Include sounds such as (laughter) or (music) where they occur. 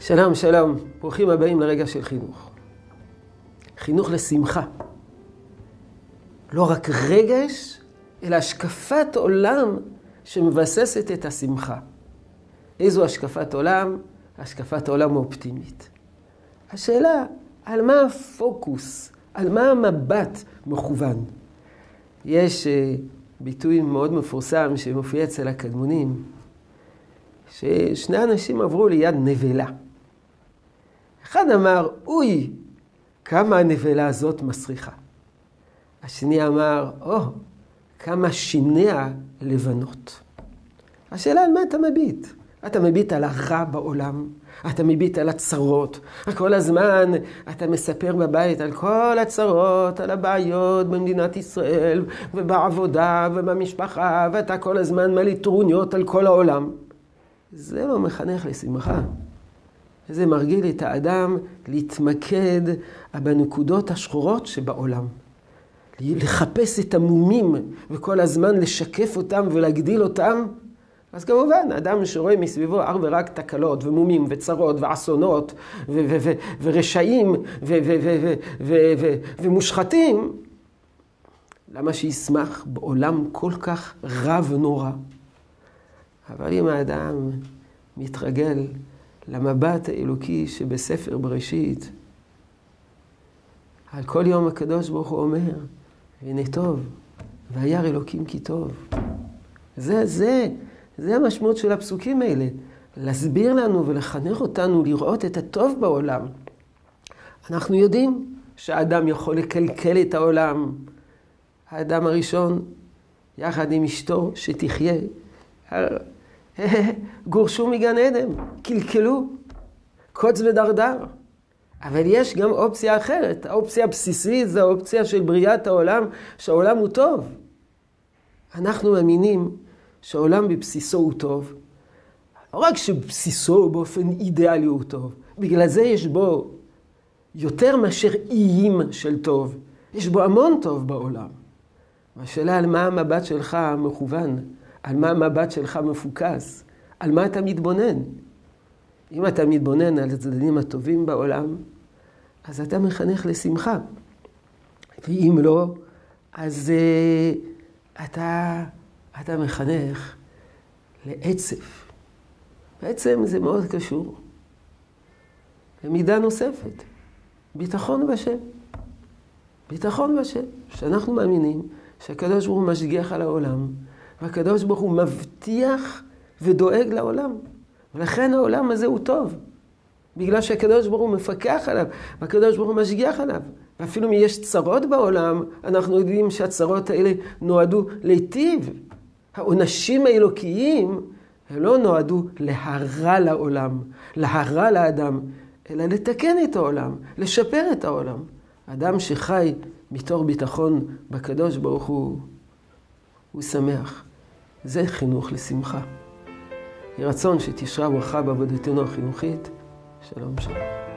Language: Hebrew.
שלום, שלום. ברוכים הבאים לרגע של חינוך. חינוך לשמחה. לא רק רגש, אלא השקפת עולם שמבססת את השמחה. איזו השקפת עולם? השקפת עולם אופטימית. השאלה, על מה הפוקוס? על מה המבט מכוון? יש uh, ביטוי מאוד מפורסם שמופיע אצל הקדמונים, ששני אנשים עברו ליד נבלה. אחד אמר, אוי, כמה הנבלה הזאת מסריחה. השני אמר, או, oh, כמה שיניה לבנות. השאלה על מה אתה מביט? אתה מביט על הרע בעולם, אתה מביט על הצרות. כל הזמן אתה מספר בבית על כל הצרות, על הבעיות במדינת ישראל, ובעבודה, ובמשפחה, ואתה כל הזמן מלא טרוניות על כל העולם. זה לא מחנך לשמחה. זה מרגיל את האדם להתמקד בנקודות השחורות שבעולם. לחפש את המומים וכל הזמן לשקף אותם ולהגדיל אותם. אז כמובן, אדם שרואה מסביבו אך ורק תקלות ומומים וצרות ואסונות ורשעים ומושחתים, למה שישמח בעולם כל כך רע ונורא? אבל אם האדם מתרגל למבט האלוקי שבספר בראשית, על כל יום הקדוש ברוך הוא אומר, הנה טוב, וירא אלוקים כי טוב. זה, זה, זה המשמעות של הפסוקים האלה. להסביר לנו ולחנך אותנו לראות את הטוב בעולם. אנחנו יודעים שהאדם יכול לקלקל את העולם. האדם הראשון, יחד עם אשתו, שתחיה, (laughs) גורשו מגן עדן, קלקלו, קוץ ודרדר. אבל יש גם אופציה אחרת. האופציה הבסיסית זה האופציה של בריאת העולם, שהעולם הוא טוב. אנחנו מאמינים שהעולם בבסיסו הוא טוב. לא רק שבסיסו באופן אידיאלי הוא טוב, בגלל זה יש בו יותר מאשר איים של טוב. יש בו המון טוב בעולם. והשאלה על מה המבט שלך מכוון, על מה המבט שלך מפוקס, על מה אתה מתבונן. אם אתה מתבונן על הצדדים הטובים בעולם, אז אתה מחנך לשמחה. ואם לא, אז uh, אתה, אתה מחנך לעצב. בעצם זה מאוד קשור למידה נוספת, ביטחון בשם. ביטחון בשם, שאנחנו מאמינים שהקדוש ברוך הוא משגיח על העולם, והקדוש ברוך הוא מבטיח ודואג לעולם. ולכן העולם הזה הוא טוב. בגלל שהקדוש ברוך הוא מפקח עליו, והקדוש ברוך הוא משגיח עליו. ואפילו אם יש צרות בעולם, אנחנו יודעים שהצרות האלה נועדו להיטיב. העונשים האלוקיים, הם לא נועדו להרע לעולם, להרע לאדם, אלא לתקן את העולם, לשפר את העולם. אדם שחי מתוך ביטחון בקדוש ברוך הוא, הוא שמח. זה חינוך לשמחה. יהי רצון שתשרה ברכה בעבודתנו החינוכית. שלום שלום.